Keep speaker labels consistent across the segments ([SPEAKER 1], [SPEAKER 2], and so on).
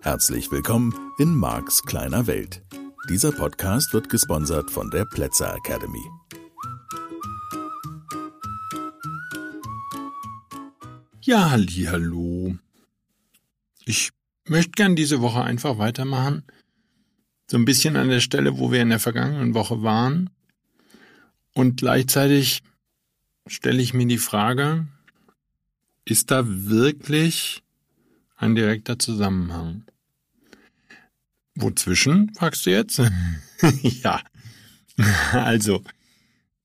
[SPEAKER 1] Herzlich willkommen in Marks kleiner Welt. Dieser Podcast wird gesponsert von der Plätzer Academy.
[SPEAKER 2] Ja, hallo. Ich möchte gern diese Woche einfach weitermachen. So ein bisschen an der Stelle, wo wir in der vergangenen Woche waren. Und gleichzeitig stelle ich mir die Frage, ist da wirklich ein direkter Zusammenhang? Wozwischen, fragst du jetzt? ja. Also,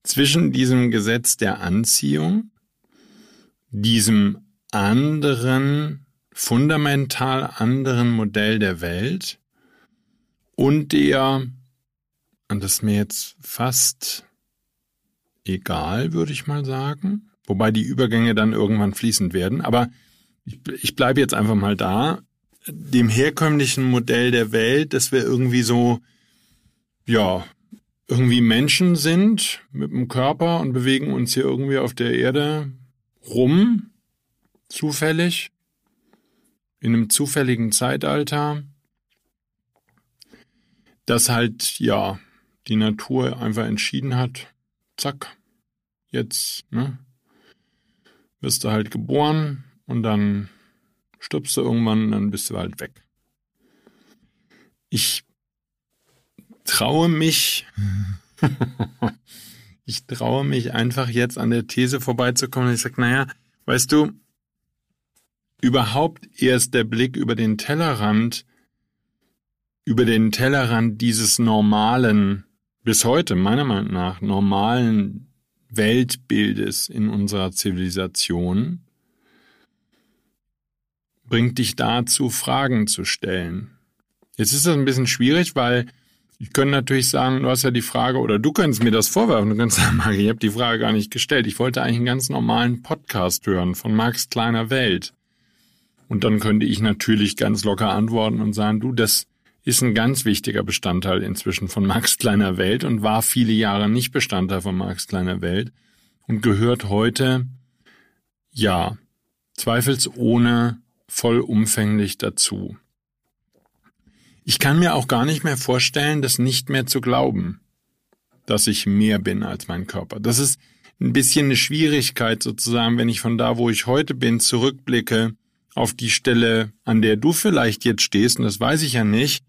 [SPEAKER 2] zwischen diesem Gesetz der Anziehung, diesem anderen, fundamental anderen Modell der Welt und der, und das ist mir jetzt fast egal, würde ich mal sagen, wobei die Übergänge dann irgendwann fließend werden, aber ich, ich bleibe jetzt einfach mal da, dem herkömmlichen Modell der Welt, dass wir irgendwie so, ja, irgendwie Menschen sind mit dem Körper und bewegen uns hier irgendwie auf der Erde rum, zufällig, in einem zufälligen Zeitalter, dass halt, ja, die Natur einfach entschieden hat, zack, jetzt, ne, wirst du halt geboren und dann stirbst du irgendwann, dann bist du halt weg. Ich traue mich, ich traue mich einfach jetzt an der These vorbeizukommen. Ich sage, naja, weißt du, überhaupt erst der Blick über den Tellerrand, über den Tellerrand dieses normalen, bis heute meiner Meinung nach normalen Weltbildes in unserer Zivilisation, bringt dich dazu, Fragen zu stellen. Jetzt ist das ein bisschen schwierig, weil ich könnte natürlich sagen, du hast ja die Frage, oder du könntest mir das vorwerfen, du könntest sagen, Marc, ich habe die Frage gar nicht gestellt. Ich wollte eigentlich einen ganz normalen Podcast hören von Max kleiner Welt. Und dann könnte ich natürlich ganz locker antworten und sagen, du, das ist ein ganz wichtiger Bestandteil inzwischen von Max kleiner Welt und war viele Jahre nicht Bestandteil von Max kleiner Welt und gehört heute, ja, zweifelsohne vollumfänglich dazu. Ich kann mir auch gar nicht mehr vorstellen, das nicht mehr zu glauben, dass ich mehr bin als mein Körper. Das ist ein bisschen eine Schwierigkeit sozusagen, wenn ich von da, wo ich heute bin, zurückblicke auf die Stelle, an der du vielleicht jetzt stehst, und das weiß ich ja nicht,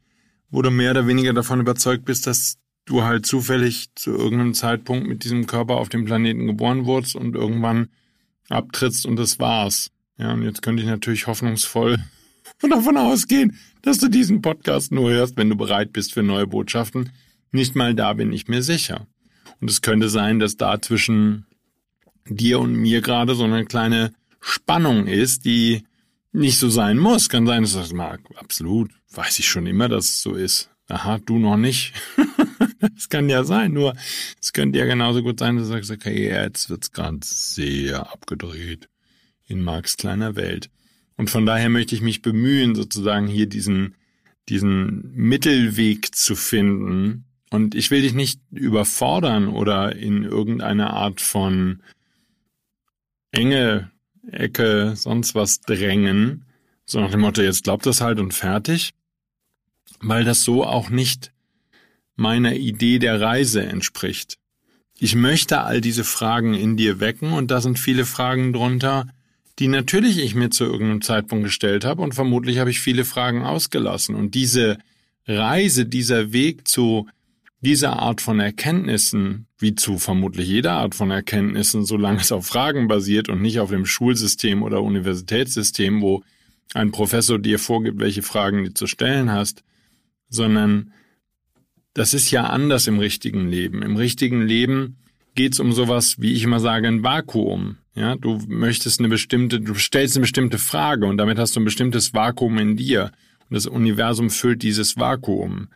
[SPEAKER 2] wo du mehr oder weniger davon überzeugt bist, dass du halt zufällig zu irgendeinem Zeitpunkt mit diesem Körper auf dem Planeten geboren wurdest und irgendwann abtrittst und das war's. Ja, und jetzt könnte ich natürlich hoffnungsvoll davon ausgehen, dass du diesen Podcast nur hörst, wenn du bereit bist für neue Botschaften. Nicht mal da bin ich mir sicher. Und es könnte sein, dass da zwischen dir und mir gerade so eine kleine Spannung ist, die nicht so sein muss. Kann sein, dass das mag. Absolut. Weiß ich schon immer, dass es so ist. Aha, du noch nicht. das kann ja sein, nur es könnte ja genauso gut sein, dass du sagst, okay, jetzt wird's gerade sehr abgedreht in Marx kleiner Welt. Und von daher möchte ich mich bemühen, sozusagen hier diesen, diesen Mittelweg zu finden. Und ich will dich nicht überfordern oder in irgendeine Art von enge Ecke, sonst was drängen, sondern nach dem Motto, jetzt glaubt das halt und fertig, weil das so auch nicht meiner Idee der Reise entspricht. Ich möchte all diese Fragen in dir wecken und da sind viele Fragen drunter, die natürlich ich mir zu irgendeinem Zeitpunkt gestellt habe und vermutlich habe ich viele Fragen ausgelassen. Und diese Reise, dieser Weg zu dieser Art von Erkenntnissen, wie zu vermutlich jeder Art von Erkenntnissen, solange es auf Fragen basiert und nicht auf dem Schulsystem oder Universitätssystem, wo ein Professor dir vorgibt, welche Fragen du zu stellen hast, sondern das ist ja anders im richtigen Leben. Im richtigen Leben geht es um sowas, wie ich immer sage, ein Vakuum. Ja, du möchtest eine bestimmte, du stellst eine bestimmte Frage und damit hast du ein bestimmtes Vakuum in dir. Und das Universum füllt dieses Vakuum.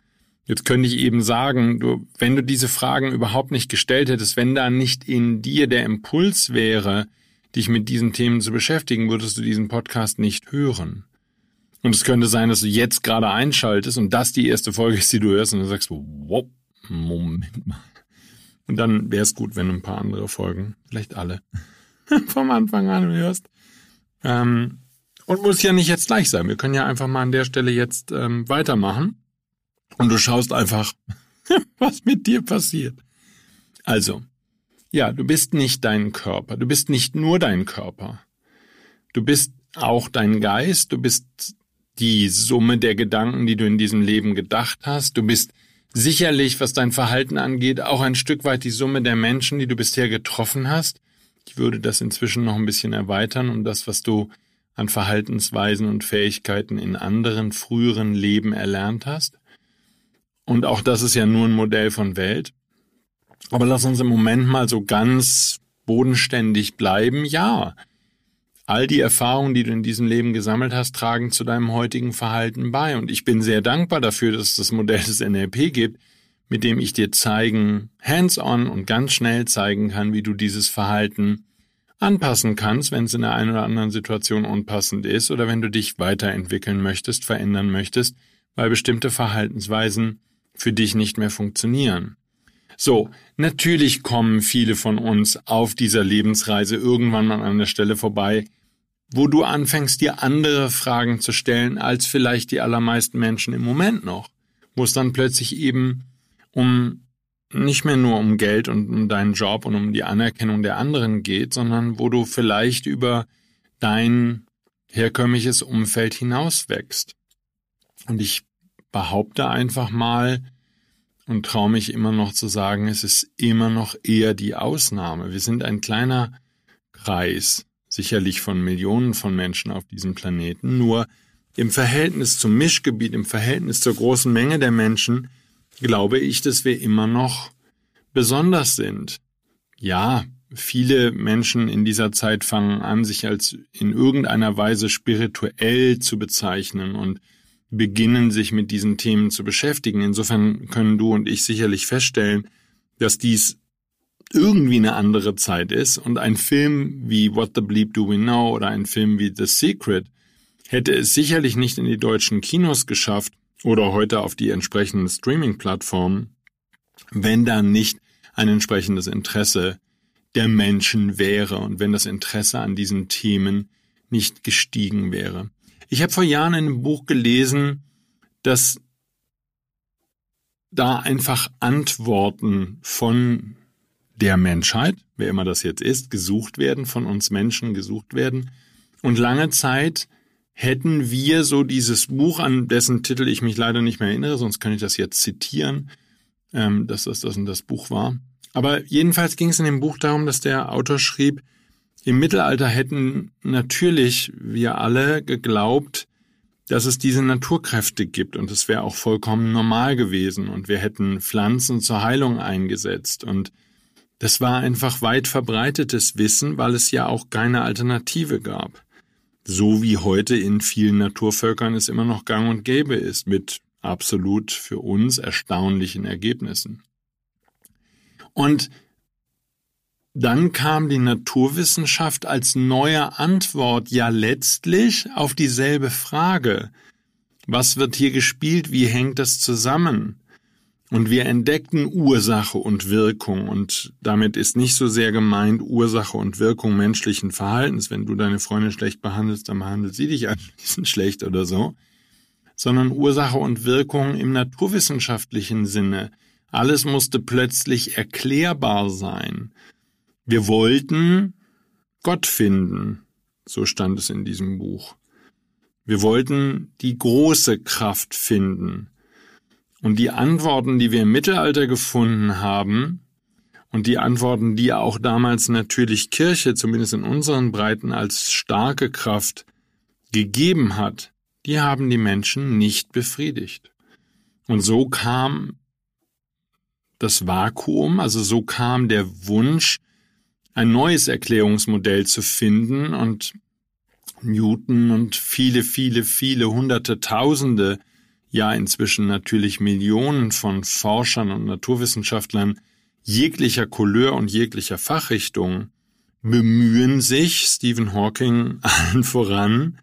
[SPEAKER 2] Jetzt könnte ich eben sagen, du, wenn du diese Fragen überhaupt nicht gestellt hättest, wenn da nicht in dir der Impuls wäre, dich mit diesen Themen zu beschäftigen, würdest du diesen Podcast nicht hören. Und es könnte sein, dass du jetzt gerade einschaltest und das die erste Folge ist, die du hörst und du sagst, wow, Moment mal. Und dann wäre es gut, wenn du ein paar andere Folgen, vielleicht alle, vom Anfang an hörst. Ähm, und muss ja nicht jetzt gleich sein. Wir können ja einfach mal an der Stelle jetzt ähm, weitermachen. Und du schaust einfach, was mit dir passiert. Also, ja, du bist nicht dein Körper. Du bist nicht nur dein Körper. Du bist auch dein Geist. Du bist die Summe der Gedanken, die du in diesem Leben gedacht hast. Du bist sicherlich, was dein Verhalten angeht, auch ein Stück weit die Summe der Menschen, die du bisher getroffen hast. Ich würde das inzwischen noch ein bisschen erweitern um das, was du an Verhaltensweisen und Fähigkeiten in anderen früheren Leben erlernt hast. Und auch das ist ja nur ein Modell von Welt. Aber lass uns im Moment mal so ganz bodenständig bleiben. Ja, all die Erfahrungen, die du in diesem Leben gesammelt hast, tragen zu deinem heutigen Verhalten bei. Und ich bin sehr dankbar dafür, dass es das Modell des NLP gibt, mit dem ich dir zeigen, hands-on und ganz schnell zeigen kann, wie du dieses Verhalten anpassen kannst, wenn es in der einen oder anderen Situation unpassend ist oder wenn du dich weiterentwickeln möchtest, verändern möchtest, weil bestimmte Verhaltensweisen für dich nicht mehr funktionieren. So, natürlich kommen viele von uns auf dieser Lebensreise irgendwann an der Stelle vorbei, wo du anfängst, dir andere Fragen zu stellen, als vielleicht die allermeisten Menschen im Moment noch, wo es dann plötzlich eben um nicht mehr nur um Geld und um deinen Job und um die Anerkennung der anderen geht, sondern wo du vielleicht über dein herkömmliches Umfeld hinauswächst. Und ich behaupte einfach mal und traue mich immer noch zu sagen, es ist immer noch eher die Ausnahme. Wir sind ein kleiner Kreis, sicherlich von Millionen von Menschen auf diesem Planeten, nur im Verhältnis zum Mischgebiet, im Verhältnis zur großen Menge der Menschen, glaube ich, dass wir immer noch besonders sind. Ja, viele Menschen in dieser Zeit fangen an, sich als in irgendeiner Weise spirituell zu bezeichnen und beginnen, sich mit diesen Themen zu beschäftigen. Insofern können du und ich sicherlich feststellen, dass dies irgendwie eine andere Zeit ist und ein Film wie What the Bleep Do We Know oder ein Film wie The Secret hätte es sicherlich nicht in die deutschen Kinos geschafft, oder heute auf die entsprechenden Streaming-Plattformen, wenn da nicht ein entsprechendes Interesse der Menschen wäre und wenn das Interesse an diesen Themen nicht gestiegen wäre. Ich habe vor Jahren in einem Buch gelesen, dass da einfach Antworten von der Menschheit, wer immer das jetzt ist, gesucht werden, von uns Menschen gesucht werden und lange Zeit hätten wir so dieses Buch, an dessen Titel ich mich leider nicht mehr erinnere, sonst kann ich das jetzt zitieren, ähm, dass das das und das Buch war. Aber jedenfalls ging es in dem Buch darum, dass der Autor schrieb, im Mittelalter hätten natürlich wir alle geglaubt, dass es diese Naturkräfte gibt und es wäre auch vollkommen normal gewesen und wir hätten Pflanzen zur Heilung eingesetzt und das war einfach weit verbreitetes Wissen, weil es ja auch keine Alternative gab so wie heute in vielen Naturvölkern es immer noch gang und gäbe ist, mit absolut für uns erstaunlichen Ergebnissen. Und dann kam die Naturwissenschaft als neue Antwort ja letztlich auf dieselbe Frage. Was wird hier gespielt? Wie hängt das zusammen? Und wir entdeckten Ursache und Wirkung und damit ist nicht so sehr gemeint Ursache und Wirkung menschlichen Verhaltens. Wenn du deine Freundin schlecht behandelst, dann behandelt sie dich anschließend schlecht oder so, sondern Ursache und Wirkung im naturwissenschaftlichen Sinne. Alles musste plötzlich erklärbar sein. Wir wollten Gott finden, so stand es in diesem Buch. Wir wollten die große Kraft finden. Und die Antworten, die wir im Mittelalter gefunden haben, und die Antworten, die auch damals natürlich Kirche, zumindest in unseren Breiten, als starke Kraft gegeben hat, die haben die Menschen nicht befriedigt. Und so kam das Vakuum, also so kam der Wunsch, ein neues Erklärungsmodell zu finden und Newton und viele, viele, viele hunderte, tausende ja inzwischen natürlich Millionen von Forschern und Naturwissenschaftlern jeglicher Couleur und jeglicher Fachrichtung bemühen sich, Stephen Hawking allen voran,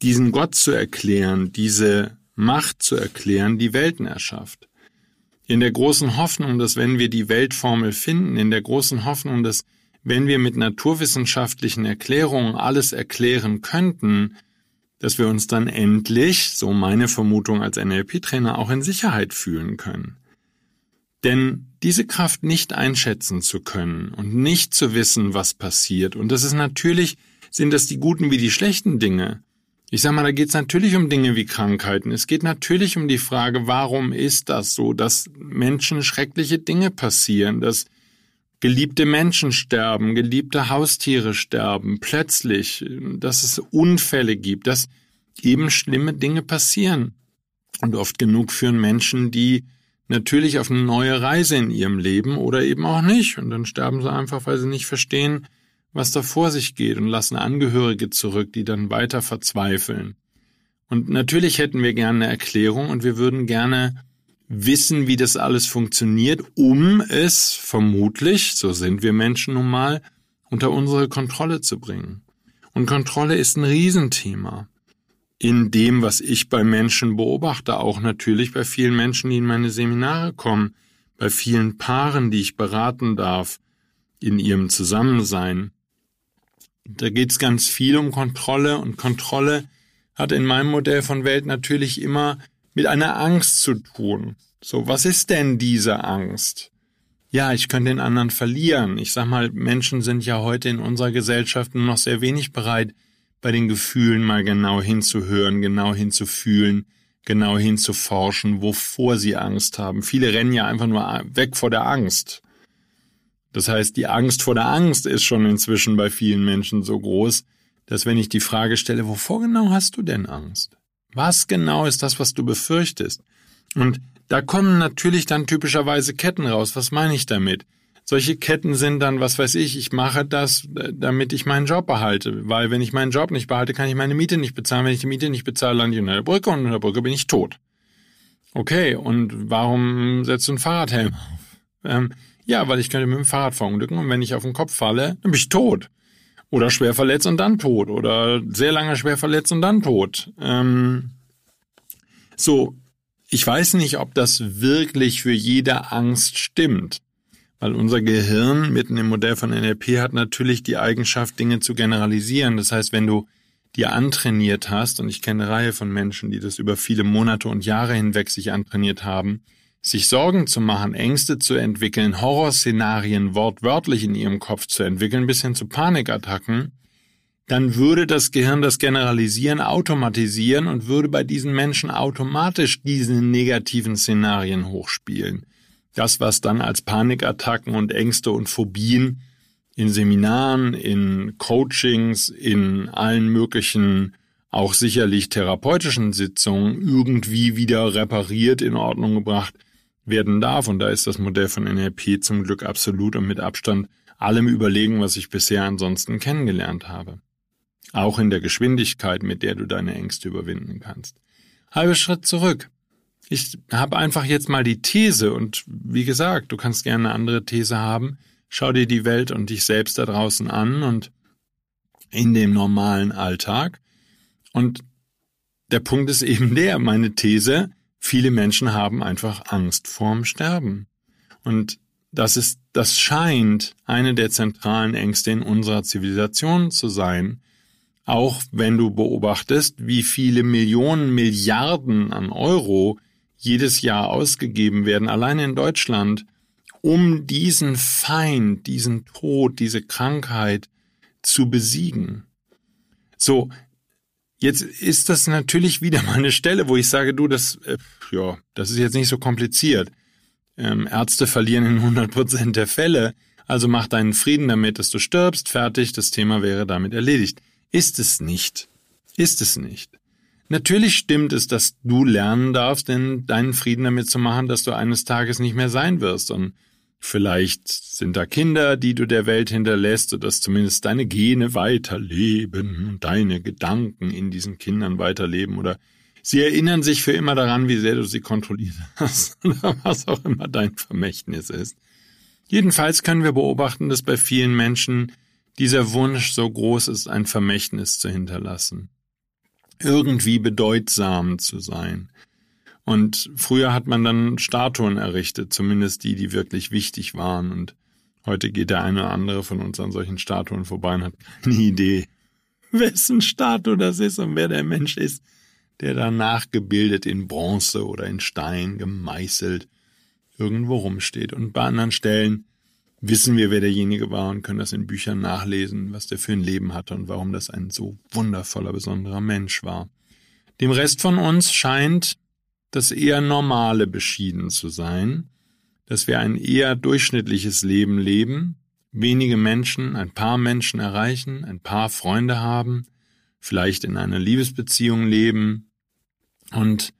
[SPEAKER 2] diesen Gott zu erklären, diese Macht zu erklären, die Welten erschafft. In der großen Hoffnung, dass wenn wir die Weltformel finden, in der großen Hoffnung, dass wenn wir mit naturwissenschaftlichen Erklärungen alles erklären könnten, dass wir uns dann endlich, so meine Vermutung als NLP-Trainer, auch in Sicherheit fühlen können. Denn diese Kraft nicht einschätzen zu können und nicht zu wissen, was passiert, und das ist natürlich, sind das die guten wie die schlechten Dinge. Ich sag mal, da geht es natürlich um Dinge wie Krankheiten. Es geht natürlich um die Frage, warum ist das so, dass Menschen schreckliche Dinge passieren, dass geliebte Menschen sterben, geliebte Haustiere sterben, plötzlich, dass es Unfälle gibt, dass eben schlimme Dinge passieren. Und oft genug führen Menschen die natürlich auf eine neue Reise in ihrem Leben oder eben auch nicht. Und dann sterben sie einfach, weil sie nicht verstehen, was da vor sich geht und lassen Angehörige zurück, die dann weiter verzweifeln. Und natürlich hätten wir gerne eine Erklärung und wir würden gerne wissen, wie das alles funktioniert, um es vermutlich, so sind wir Menschen nun mal, unter unsere Kontrolle zu bringen. Und Kontrolle ist ein Riesenthema. In dem, was ich bei Menschen beobachte, auch natürlich bei vielen Menschen, die in meine Seminare kommen, bei vielen Paaren, die ich beraten darf, in ihrem Zusammensein. Da geht es ganz viel um Kontrolle und Kontrolle hat in meinem Modell von Welt natürlich immer mit einer Angst zu tun. So, was ist denn diese Angst? Ja, ich könnte den anderen verlieren. Ich sag mal, Menschen sind ja heute in unserer Gesellschaft nur noch sehr wenig bereit, bei den Gefühlen mal genau hinzuhören, genau hinzufühlen, genau hinzuforschen, wovor sie Angst haben. Viele rennen ja einfach nur weg vor der Angst. Das heißt, die Angst vor der Angst ist schon inzwischen bei vielen Menschen so groß, dass wenn ich die Frage stelle, wovor genau hast du denn Angst? Was genau ist das, was du befürchtest? Und da kommen natürlich dann typischerweise Ketten raus. Was meine ich damit? Solche Ketten sind dann, was weiß ich, ich mache das, damit ich meinen Job behalte. Weil wenn ich meinen Job nicht behalte, kann ich meine Miete nicht bezahlen. Wenn ich die Miete nicht bezahle, lande ich unter der Brücke und unter der Brücke bin ich tot. Okay, und warum setzt du einen Fahrradhelm auf? Ähm, ja, weil ich könnte mit dem Fahrrad verunglücken und wenn ich auf den Kopf falle, dann bin ich tot. Oder schwer verletzt und dann tot. Oder sehr lange schwer verletzt und dann tot. Ähm, so, ich weiß nicht, ob das wirklich für jede Angst stimmt. Weil unser Gehirn mitten im Modell von NLP hat natürlich die Eigenschaft, Dinge zu generalisieren. Das heißt, wenn du dir antrainiert hast, und ich kenne eine Reihe von Menschen, die das über viele Monate und Jahre hinweg sich antrainiert haben, sich Sorgen zu machen, Ängste zu entwickeln, Horrorszenarien wortwörtlich in ihrem Kopf zu entwickeln, bis hin zu Panikattacken, dann würde das Gehirn das Generalisieren automatisieren und würde bei diesen Menschen automatisch diese negativen Szenarien hochspielen. Das, was dann als Panikattacken und Ängste und Phobien in Seminaren, in Coachings, in allen möglichen auch sicherlich therapeutischen Sitzungen irgendwie wieder repariert, in Ordnung gebracht, werden darf. Und da ist das Modell von NLP zum Glück absolut und mit Abstand allem überlegen, was ich bisher ansonsten kennengelernt habe. Auch in der Geschwindigkeit, mit der du deine Ängste überwinden kannst. Halbe Schritt zurück. Ich habe einfach jetzt mal die These und wie gesagt, du kannst gerne eine andere These haben. Schau dir die Welt und dich selbst da draußen an und in dem normalen Alltag. Und der Punkt ist eben der, meine These, Viele Menschen haben einfach Angst vorm Sterben. Und das ist, das scheint eine der zentralen Ängste in unserer Zivilisation zu sein. Auch wenn du beobachtest, wie viele Millionen, Milliarden an Euro jedes Jahr ausgegeben werden, allein in Deutschland, um diesen Feind, diesen Tod, diese Krankheit zu besiegen. So, Jetzt ist das natürlich wieder mal eine Stelle, wo ich sage, du, das, äh, ja, das ist jetzt nicht so kompliziert. Ähm, Ärzte verlieren in 100 Prozent der Fälle, also mach deinen Frieden damit, dass du stirbst, fertig, das Thema wäre damit erledigt. Ist es nicht. Ist es nicht. Natürlich stimmt es, dass du lernen darfst, denn deinen Frieden damit zu machen, dass du eines Tages nicht mehr sein wirst und Vielleicht sind da Kinder, die du der Welt hinterlässt, sodass zumindest deine Gene weiterleben und deine Gedanken in diesen Kindern weiterleben oder sie erinnern sich für immer daran, wie sehr du sie kontrolliert hast oder was auch immer dein Vermächtnis ist. Jedenfalls können wir beobachten, dass bei vielen Menschen dieser Wunsch so groß ist, ein Vermächtnis zu hinterlassen. Irgendwie bedeutsam zu sein. Und früher hat man dann Statuen errichtet, zumindest die, die wirklich wichtig waren. Und heute geht der eine oder andere von uns an solchen Statuen vorbei und hat keine Idee, wessen Statue das ist und wer der Mensch ist, der da nachgebildet in Bronze oder in Stein gemeißelt irgendwo rumsteht. Und bei anderen Stellen wissen wir, wer derjenige war und können das in Büchern nachlesen, was der für ein Leben hatte und warum das ein so wundervoller, besonderer Mensch war. Dem Rest von uns scheint das eher normale beschieden zu sein, dass wir ein eher durchschnittliches Leben leben, wenige Menschen, ein paar Menschen erreichen, ein paar Freunde haben, vielleicht in einer Liebesbeziehung leben und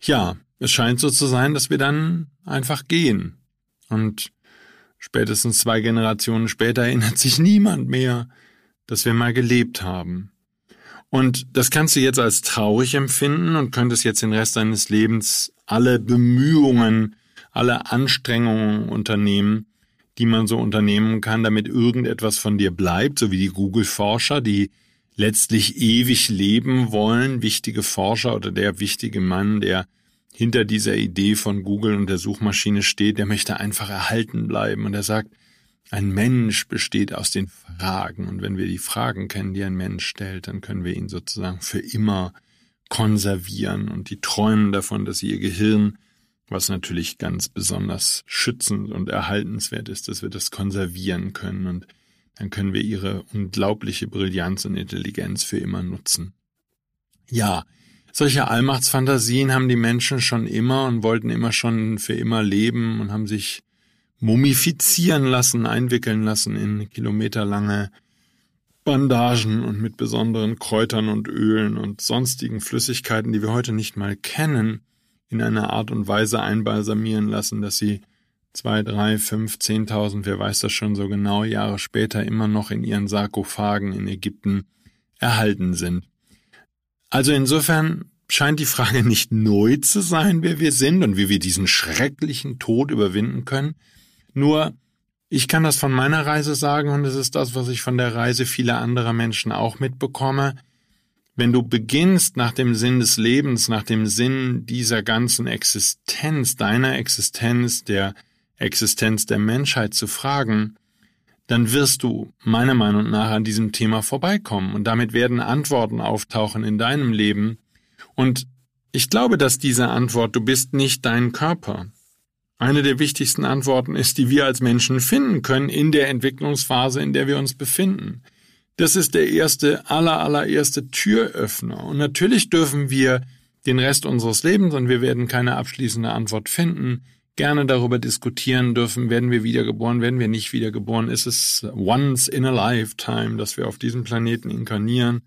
[SPEAKER 2] ja, es scheint so zu sein, dass wir dann einfach gehen und Spätestens zwei Generationen später erinnert sich niemand mehr, dass wir mal gelebt haben. Und das kannst du jetzt als traurig empfinden und könntest jetzt den Rest deines Lebens alle Bemühungen, alle Anstrengungen unternehmen, die man so unternehmen kann, damit irgendetwas von dir bleibt, so wie die Google-Forscher, die letztlich ewig leben wollen, wichtige Forscher oder der wichtige Mann, der hinter dieser Idee von Google und der Suchmaschine steht, der möchte einfach erhalten bleiben. Und er sagt, ein Mensch besteht aus den Fragen. Und wenn wir die Fragen kennen, die ein Mensch stellt, dann können wir ihn sozusagen für immer konservieren. Und die träumen davon, dass sie ihr Gehirn, was natürlich ganz besonders schützend und erhaltenswert ist, dass wir das konservieren können. Und dann können wir ihre unglaubliche Brillanz und Intelligenz für immer nutzen. Ja, solche Allmachtsfantasien haben die Menschen schon immer und wollten immer schon für immer leben und haben sich mumifizieren lassen, einwickeln lassen in kilometerlange Bandagen und mit besonderen Kräutern und Ölen und sonstigen Flüssigkeiten, die wir heute nicht mal kennen, in einer Art und Weise einbalsamieren lassen, dass sie zwei, drei, fünf, zehntausend, wer weiß das schon so genau, Jahre später immer noch in ihren Sarkophagen in Ägypten erhalten sind. Also insofern scheint die Frage nicht neu zu sein, wer wir sind und wie wir diesen schrecklichen Tod überwinden können. Nur, ich kann das von meiner Reise sagen und es ist das, was ich von der Reise vieler anderer Menschen auch mitbekomme. Wenn du beginnst, nach dem Sinn des Lebens, nach dem Sinn dieser ganzen Existenz, deiner Existenz, der Existenz der Menschheit zu fragen, dann wirst du meiner Meinung nach an diesem Thema vorbeikommen und damit werden Antworten auftauchen in deinem Leben. Und ich glaube, dass diese Antwort, du bist nicht dein Körper, eine der wichtigsten Antworten ist, die wir als Menschen finden können in der Entwicklungsphase, in der wir uns befinden. Das ist der erste, aller, allererste Türöffner. Und natürlich dürfen wir den Rest unseres Lebens, und wir werden keine abschließende Antwort finden, gerne darüber diskutieren dürfen, werden wir wiedergeboren, werden wir nicht wiedergeboren, ist es once in a lifetime, dass wir auf diesem Planeten inkarnieren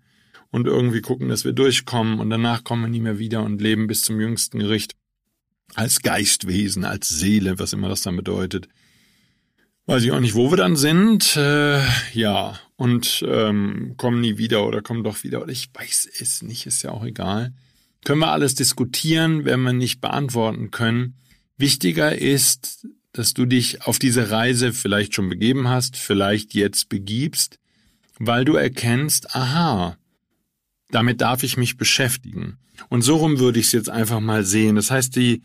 [SPEAKER 2] und irgendwie gucken, dass wir durchkommen und danach kommen wir nie mehr wieder und leben bis zum jüngsten Gericht als Geistwesen, als Seele, was immer das dann bedeutet. Weiß ich auch nicht, wo wir dann sind. Äh, ja, und ähm, kommen nie wieder oder kommen doch wieder. Oder ich weiß es nicht, ist ja auch egal. Können wir alles diskutieren, werden wir nicht beantworten können. Wichtiger ist, dass du dich auf diese Reise vielleicht schon begeben hast, vielleicht jetzt begibst, weil du erkennst, aha, damit darf ich mich beschäftigen. Und so rum würde ich es jetzt einfach mal sehen. Das heißt, die,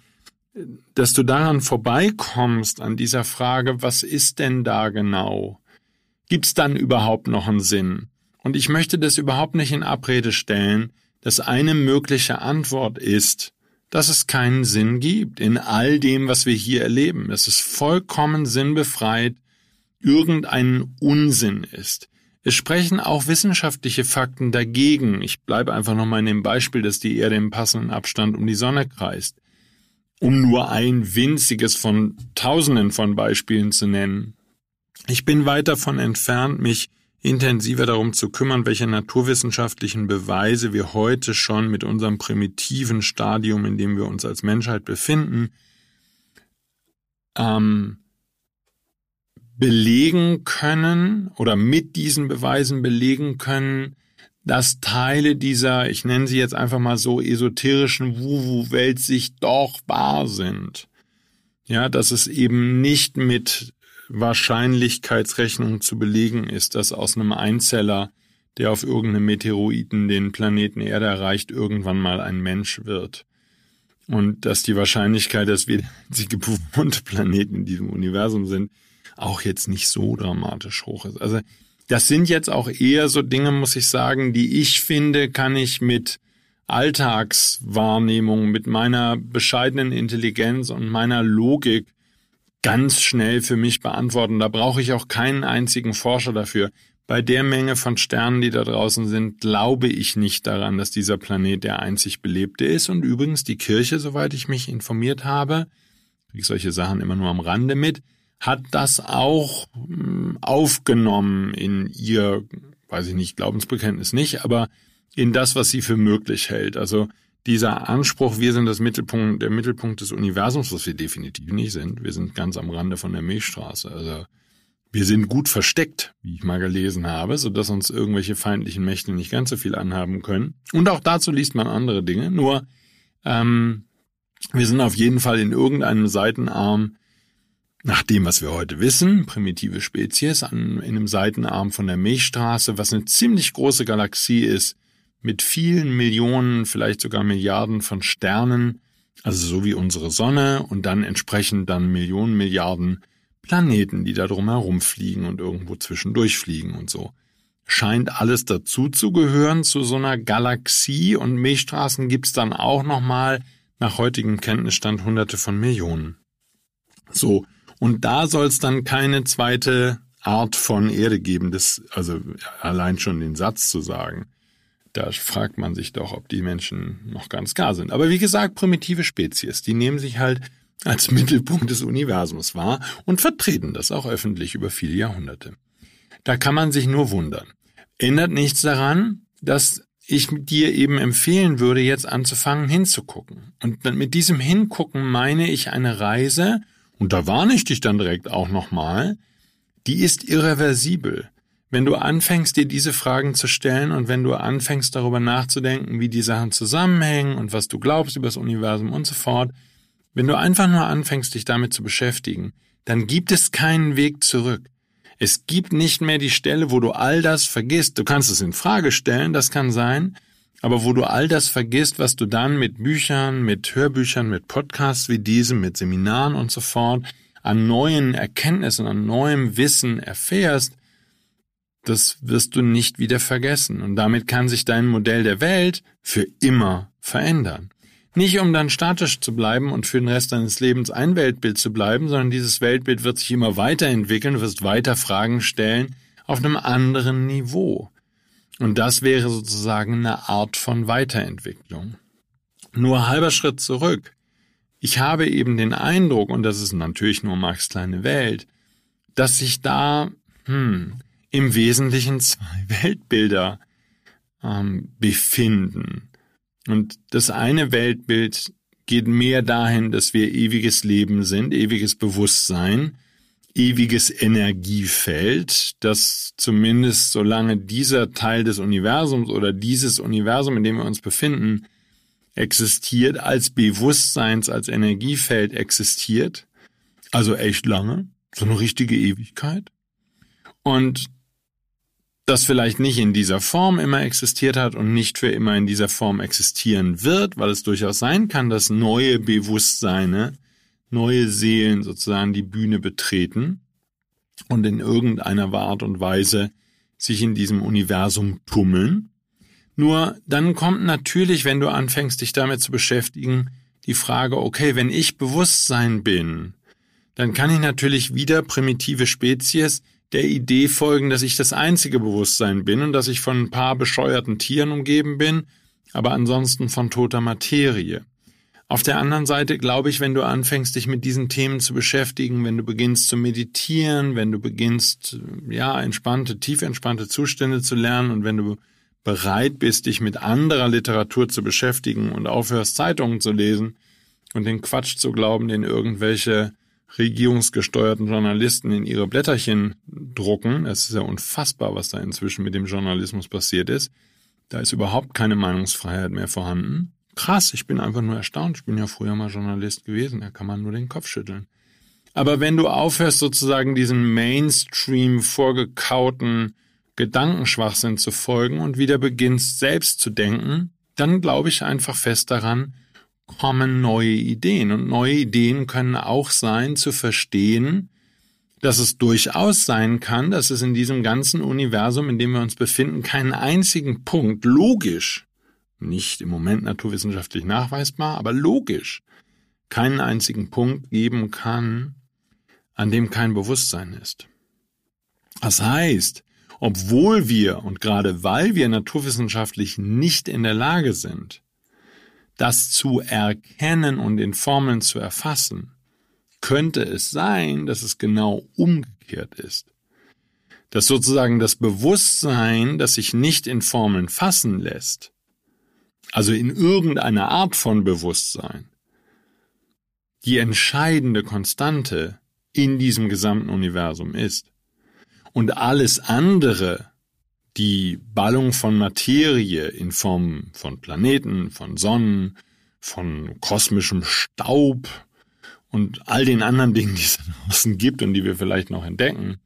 [SPEAKER 2] dass du daran vorbeikommst an dieser Frage, was ist denn da genau? Gibt's dann überhaupt noch einen Sinn? Und ich möchte das überhaupt nicht in Abrede stellen, dass eine mögliche Antwort ist, dass es keinen Sinn gibt in all dem, was wir hier erleben. Dass es vollkommen sinnbefreit irgendein Unsinn ist. Es sprechen auch wissenschaftliche Fakten dagegen. Ich bleibe einfach nochmal in dem Beispiel, dass die Erde im passenden Abstand um die Sonne kreist. Um nur ein winziges von Tausenden von Beispielen zu nennen. Ich bin weit davon entfernt, mich intensiver darum zu kümmern, welche naturwissenschaftlichen Beweise wir heute schon mit unserem primitiven Stadium, in dem wir uns als Menschheit befinden, ähm, belegen können oder mit diesen Beweisen belegen können, dass Teile dieser, ich nenne sie jetzt einfach mal so, esoterischen Wu-Wu-Welt sich doch wahr sind. Ja, dass es eben nicht mit Wahrscheinlichkeitsrechnung zu belegen ist, dass aus einem Einzeller, der auf irgendeinem Meteoroiden den Planeten Erde erreicht, irgendwann mal ein Mensch wird. und dass die Wahrscheinlichkeit, dass wir der einzige bewohnte Planet in diesem Universum sind, auch jetzt nicht so dramatisch hoch ist. Also das sind jetzt auch eher so Dinge, muss ich sagen, die ich finde, kann ich mit Alltagswahrnehmung, mit meiner bescheidenen Intelligenz und meiner Logik ganz schnell für mich beantworten. Da brauche ich auch keinen einzigen Forscher dafür. Bei der Menge von Sternen, die da draußen sind, glaube ich nicht daran, dass dieser Planet der einzig belebte ist. Und übrigens die Kirche, soweit ich mich informiert habe, kriege solche Sachen immer nur am Rande mit, hat das auch hm, aufgenommen in ihr, weiß ich nicht, Glaubensbekenntnis nicht, aber in das, was sie für möglich hält. Also dieser Anspruch, wir sind das Mittelpunkt, der Mittelpunkt des Universums, was wir definitiv nicht sind. Wir sind ganz am Rande von der Milchstraße. Also wir sind gut versteckt, wie ich mal gelesen habe, so dass uns irgendwelche feindlichen Mächte nicht ganz so viel anhaben können. Und auch dazu liest man andere Dinge. Nur ähm, wir sind auf jeden Fall in irgendeinem Seitenarm, nach dem, was wir heute wissen, primitive Spezies, an, in einem Seitenarm von der Milchstraße, was eine ziemlich große Galaxie ist, mit vielen Millionen, vielleicht sogar Milliarden von Sternen, also so wie unsere Sonne und dann entsprechend dann Millionen, Milliarden Planeten, die da drumherum fliegen und irgendwo zwischendurch fliegen und so. Scheint alles dazu zu gehören zu so einer Galaxie und Milchstraßen gibt's dann auch nochmal nach heutigem Kenntnisstand hunderte von Millionen. So, und da soll's dann keine zweite Art von Erde geben, das, also allein schon den Satz zu sagen. Da fragt man sich doch, ob die Menschen noch ganz gar sind. Aber wie gesagt, primitive Spezies, die nehmen sich halt als Mittelpunkt des Universums wahr und vertreten das auch öffentlich über viele Jahrhunderte. Da kann man sich nur wundern. Ändert nichts daran, dass ich dir eben empfehlen würde, jetzt anzufangen hinzugucken. Und mit diesem Hingucken meine ich eine Reise, und da warne ich dich dann direkt auch nochmal, die ist irreversibel. Wenn du anfängst, dir diese Fragen zu stellen und wenn du anfängst, darüber nachzudenken, wie die Sachen zusammenhängen und was du glaubst über das Universum und so fort, wenn du einfach nur anfängst, dich damit zu beschäftigen, dann gibt es keinen Weg zurück. Es gibt nicht mehr die Stelle, wo du all das vergisst. Du kannst es in Frage stellen, das kann sein, aber wo du all das vergisst, was du dann mit Büchern, mit Hörbüchern, mit Podcasts wie diesem, mit Seminaren und so fort an neuen Erkenntnissen, an neuem Wissen erfährst, das wirst du nicht wieder vergessen. Und damit kann sich dein Modell der Welt für immer verändern. Nicht um dann statisch zu bleiben und für den Rest deines Lebens ein Weltbild zu bleiben, sondern dieses Weltbild wird sich immer weiterentwickeln, wirst weiter Fragen stellen auf einem anderen Niveau. Und das wäre sozusagen eine Art von Weiterentwicklung. Nur halber Schritt zurück. Ich habe eben den Eindruck, und das ist natürlich nur Marx kleine Welt, dass sich da hm, im Wesentlichen zwei Weltbilder ähm, befinden. Und das eine Weltbild geht mehr dahin, dass wir ewiges Leben sind, ewiges Bewusstsein, ewiges Energiefeld, das zumindest solange dieser Teil des Universums oder dieses Universum, in dem wir uns befinden, existiert, als Bewusstseins, als Energiefeld existiert, also echt lange, so eine richtige Ewigkeit. Und das vielleicht nicht in dieser Form immer existiert hat und nicht für immer in dieser Form existieren wird, weil es durchaus sein kann, dass neue Bewusstseine, neue Seelen sozusagen die Bühne betreten und in irgendeiner Art und Weise sich in diesem Universum tummeln. Nur dann kommt natürlich, wenn du anfängst, dich damit zu beschäftigen, die Frage, okay, wenn ich Bewusstsein bin, dann kann ich natürlich wieder primitive Spezies der Idee folgen, dass ich das einzige Bewusstsein bin und dass ich von ein paar bescheuerten Tieren umgeben bin, aber ansonsten von toter Materie. Auf der anderen Seite glaube ich, wenn du anfängst, dich mit diesen Themen zu beschäftigen, wenn du beginnst zu meditieren, wenn du beginnst, ja, entspannte, tief entspannte Zustände zu lernen und wenn du bereit bist, dich mit anderer Literatur zu beschäftigen und aufhörst, Zeitungen zu lesen und den Quatsch zu glauben, den irgendwelche regierungsgesteuerten Journalisten in ihre Blätterchen drucken. Es ist ja unfassbar, was da inzwischen mit dem Journalismus passiert ist. Da ist überhaupt keine Meinungsfreiheit mehr vorhanden. Krass, ich bin einfach nur erstaunt. Ich bin ja früher mal Journalist gewesen. Da kann man nur den Kopf schütteln. Aber wenn du aufhörst, sozusagen diesen Mainstream vorgekauten Gedankenschwachsinn zu folgen und wieder beginnst, selbst zu denken, dann glaube ich einfach fest daran, kommen neue Ideen. Und neue Ideen können auch sein, zu verstehen, dass es durchaus sein kann, dass es in diesem ganzen Universum, in dem wir uns befinden, keinen einzigen Punkt logisch, nicht im Moment naturwissenschaftlich nachweisbar, aber logisch, keinen einzigen Punkt geben kann, an dem kein Bewusstsein ist. Das heißt, obwohl wir und gerade weil wir naturwissenschaftlich nicht in der Lage sind, das zu erkennen und in Formeln zu erfassen, könnte es sein, dass es genau umgekehrt ist. Dass sozusagen das Bewusstsein, das sich nicht in Formeln fassen lässt, also in irgendeiner Art von Bewusstsein, die entscheidende Konstante in diesem gesamten Universum ist. Und alles andere, die Ballung von Materie in Form von Planeten, von Sonnen, von kosmischem Staub, und all den anderen Dingen, die es draußen gibt und die wir vielleicht noch entdecken.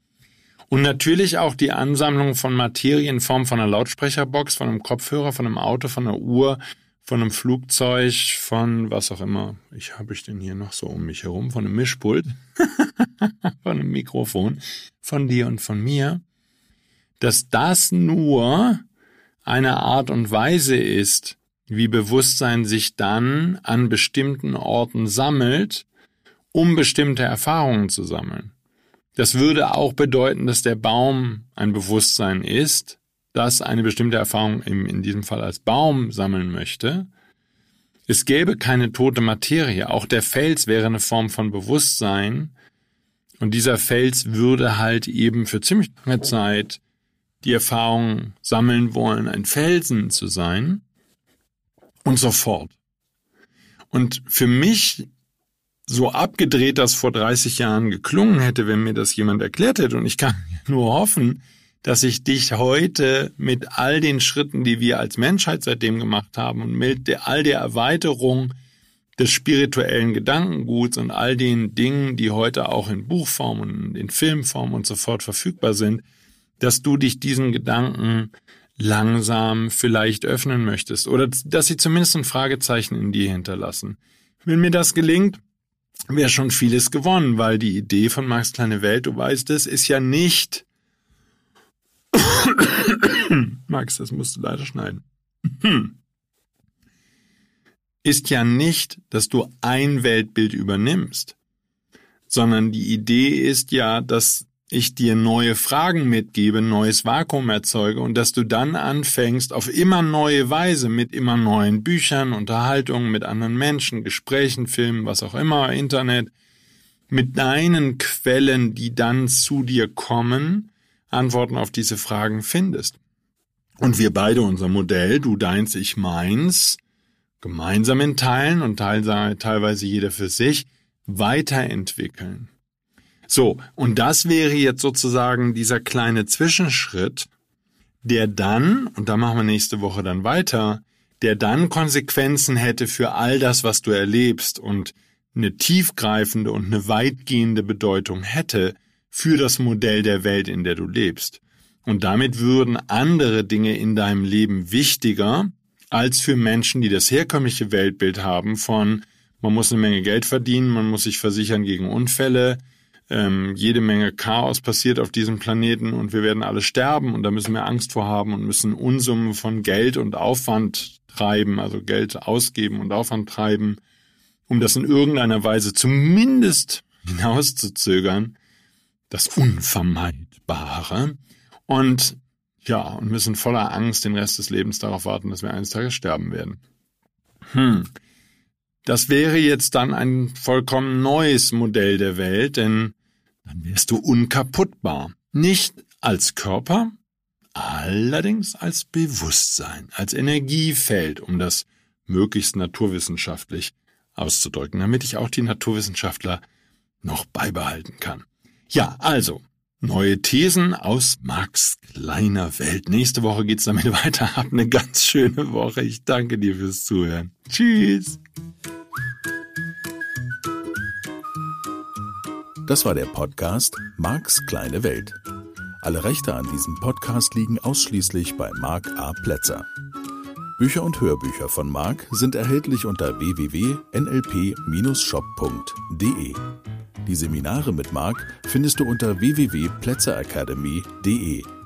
[SPEAKER 2] Und natürlich auch die Ansammlung von Materie in Form von einer Lautsprecherbox, von einem Kopfhörer, von einem Auto, von einer Uhr, von einem Flugzeug, von was auch immer. Ich habe ich denn hier noch so um mich herum, von einem Mischpult, von einem Mikrofon, von dir und von mir, dass das nur eine Art und Weise ist, wie Bewusstsein sich dann an bestimmten Orten sammelt um bestimmte Erfahrungen zu sammeln. Das würde auch bedeuten, dass der Baum ein Bewusstsein ist, das eine bestimmte Erfahrung in diesem Fall als Baum sammeln möchte. Es gäbe keine tote Materie. Auch der Fels wäre eine Form von Bewusstsein. Und dieser Fels würde halt eben für ziemlich lange Zeit die Erfahrung sammeln wollen, ein Felsen zu sein. Und so fort. Und für mich so abgedreht das vor 30 Jahren geklungen hätte, wenn mir das jemand erklärt hätte. Und ich kann nur hoffen, dass ich dich heute mit all den Schritten, die wir als Menschheit seitdem gemacht haben und mit der, all der Erweiterung des spirituellen Gedankenguts und all den Dingen, die heute auch in Buchform und in Filmform und so fort verfügbar sind, dass du dich diesen Gedanken langsam vielleicht öffnen möchtest oder dass sie zumindest ein Fragezeichen in dir hinterlassen. Wenn mir das gelingt, wäre schon vieles gewonnen, weil die Idee von Max Kleine Welt, du weißt es, ist ja nicht. Max, das musst du leider schneiden. ist ja nicht, dass du ein Weltbild übernimmst, sondern die Idee ist ja, dass ich dir neue Fragen mitgebe, neues Vakuum erzeuge und dass du dann anfängst, auf immer neue Weise mit immer neuen Büchern, Unterhaltungen mit anderen Menschen, Gesprächen, Filmen, was auch immer, Internet, mit deinen Quellen, die dann zu dir kommen, Antworten auf diese Fragen findest. Und wir beide unser Modell, du deins, ich meins, gemeinsam in Teilen und teilweise jeder für sich, weiterentwickeln. So, und das wäre jetzt sozusagen dieser kleine Zwischenschritt, der dann, und da machen wir nächste Woche dann weiter, der dann Konsequenzen hätte für all das, was du erlebst und eine tiefgreifende und eine weitgehende Bedeutung hätte für das Modell der Welt, in der du lebst. Und damit würden andere Dinge in deinem Leben wichtiger als für Menschen, die das herkömmliche Weltbild haben von man muss eine Menge Geld verdienen, man muss sich versichern gegen Unfälle, ähm, jede Menge Chaos passiert auf diesem Planeten und wir werden alle sterben und da müssen wir Angst vor haben und müssen Unsummen von Geld und Aufwand treiben, also Geld ausgeben und Aufwand treiben, um das in irgendeiner Weise zumindest hinauszuzögern, das Unvermeidbare. Und ja, und müssen voller Angst den Rest des Lebens darauf warten, dass wir eines Tages sterben werden. Hm. Das wäre jetzt dann ein vollkommen neues Modell der Welt, denn dann wärst du unkaputtbar. Nicht als Körper, allerdings als Bewusstsein, als Energiefeld, um das möglichst naturwissenschaftlich auszudrücken, damit ich auch die Naturwissenschaftler noch beibehalten kann. Ja, also, neue Thesen aus Marx kleiner Welt. Nächste Woche geht's damit weiter. Hab eine ganz schöne Woche. Ich danke dir fürs Zuhören. Tschüss.
[SPEAKER 1] Das war der Podcast Marks kleine Welt. Alle Rechte an diesem Podcast liegen ausschließlich bei Mark A. Plätzer. Bücher und Hörbücher von Mark sind erhältlich unter www.nlp-shop.de. Die Seminare mit Mark findest du unter www.plätzeracademy.de.